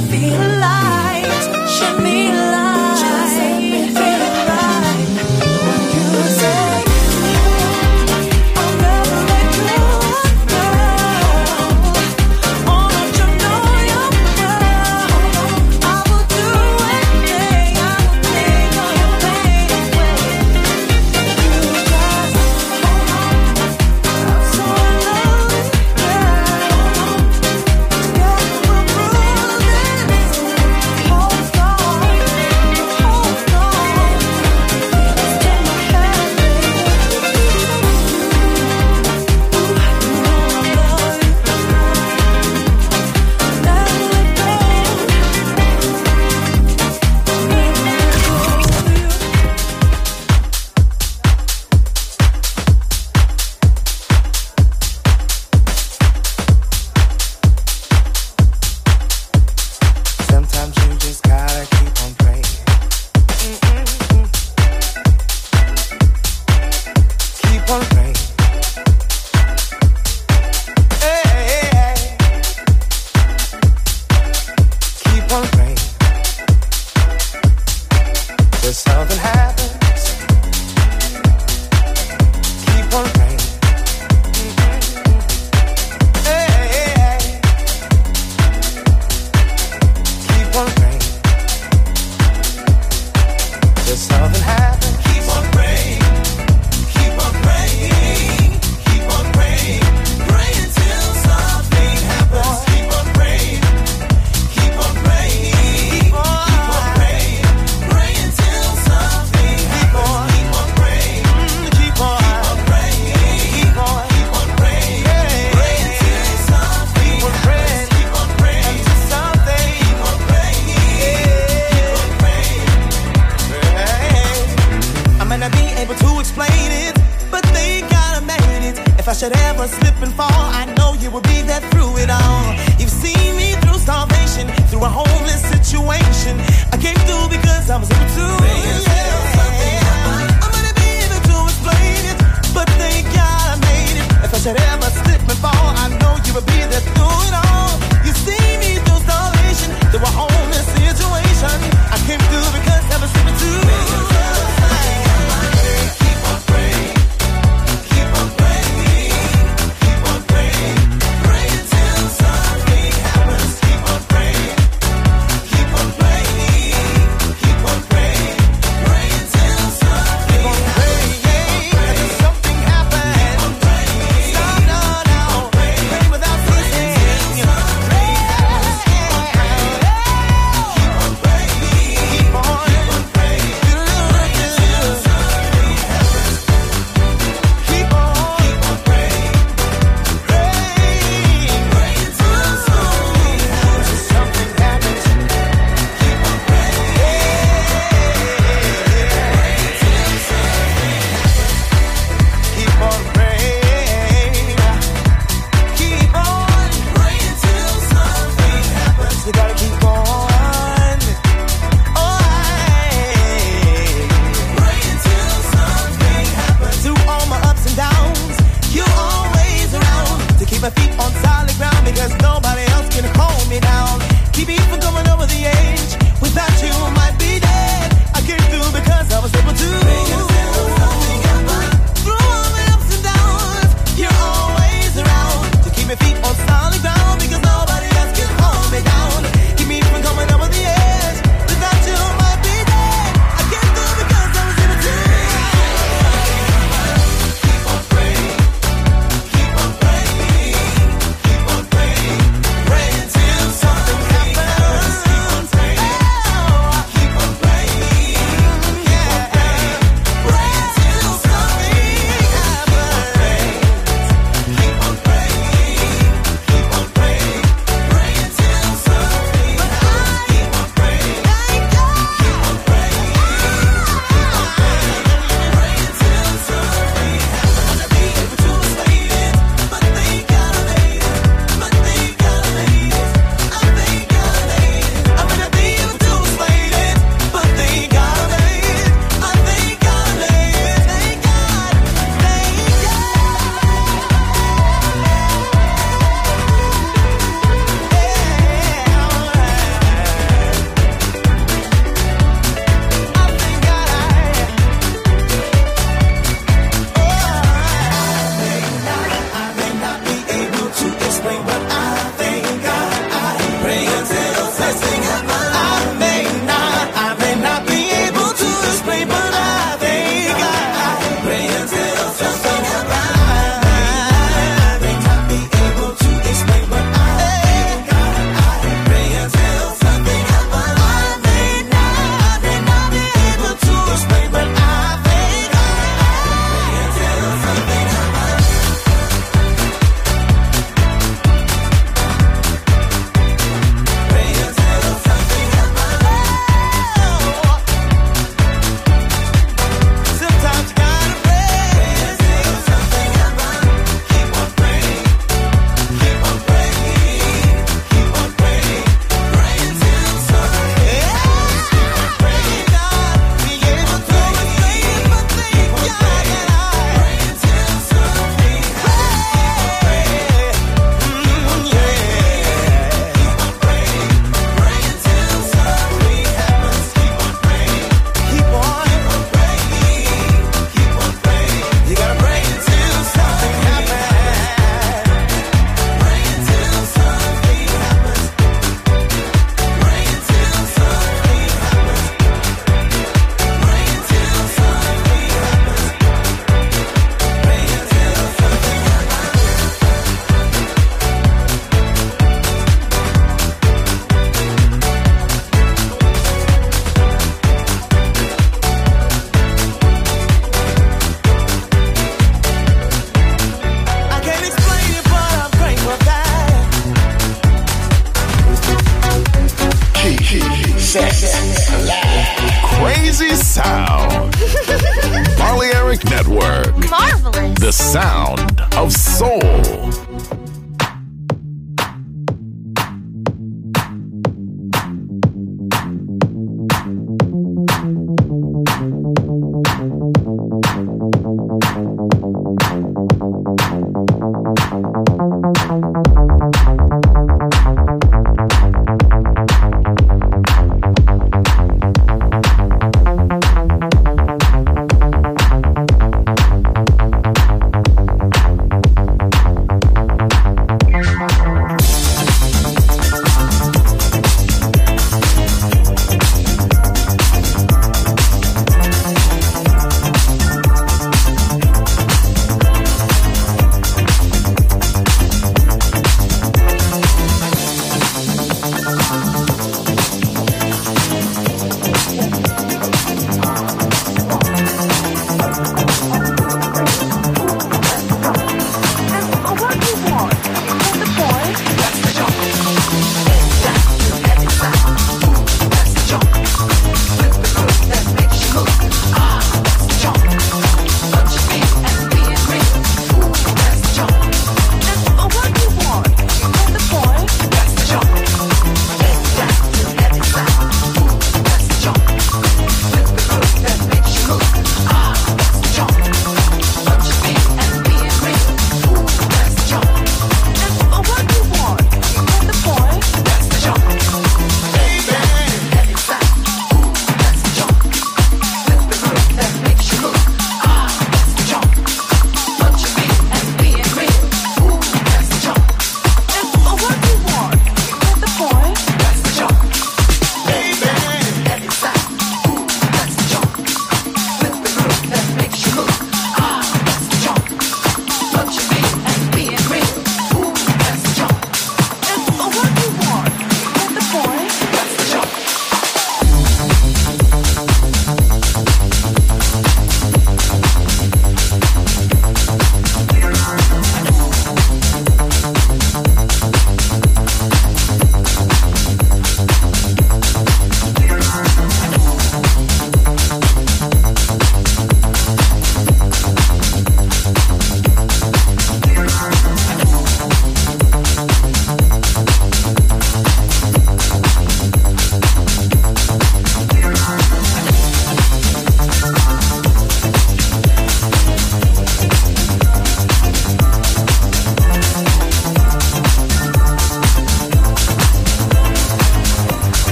feeling